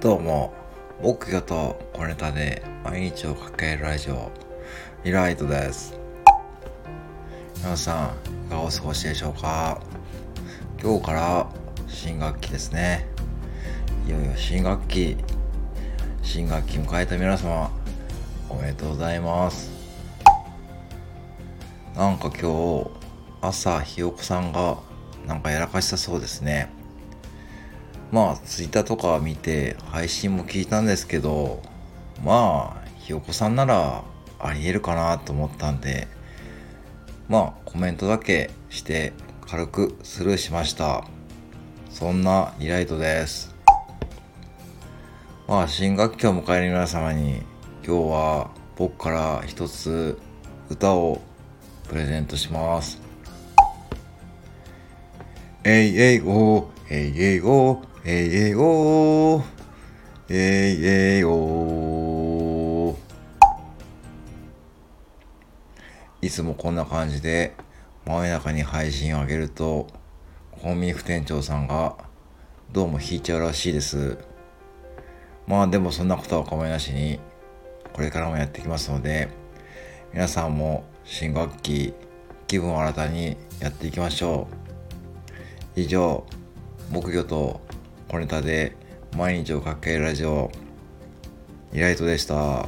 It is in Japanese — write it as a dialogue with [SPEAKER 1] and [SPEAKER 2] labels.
[SPEAKER 1] どうも、木魚と小ネタで毎日をかけるラジオ、リライトです。皆さん、いかがお過ごしでしょうか？今日から新学期ですね。いよいよ新学期、新学期迎えた皆様、おめでとうございます。なんか今日、朝、ひよこさんがなんかやらかしたそうですね。まあ、ツイッターとか見て配信も聞いたんですけど、まあ、ひよこさんならありえるかなと思ったんで、まあ、コメントだけして軽くスルーしました。そんなリライトです。まあ、新学期を迎える皆様に、今日は僕から一つ歌をプレゼントします。えいえいお、えいえいお、えいえいおー、えいえいおー。いつもこんな感じで、真夜中に配信を上げると、コンビニ副店長さんが、どうも引いちゃうらしいです。まあでもそんなことは構いなしに、これからもやってきますので、皆さんも新学期、気分を新たにやっていきましょう。以上、木魚と小ネタで毎日をかけるラジオ、イライトでした。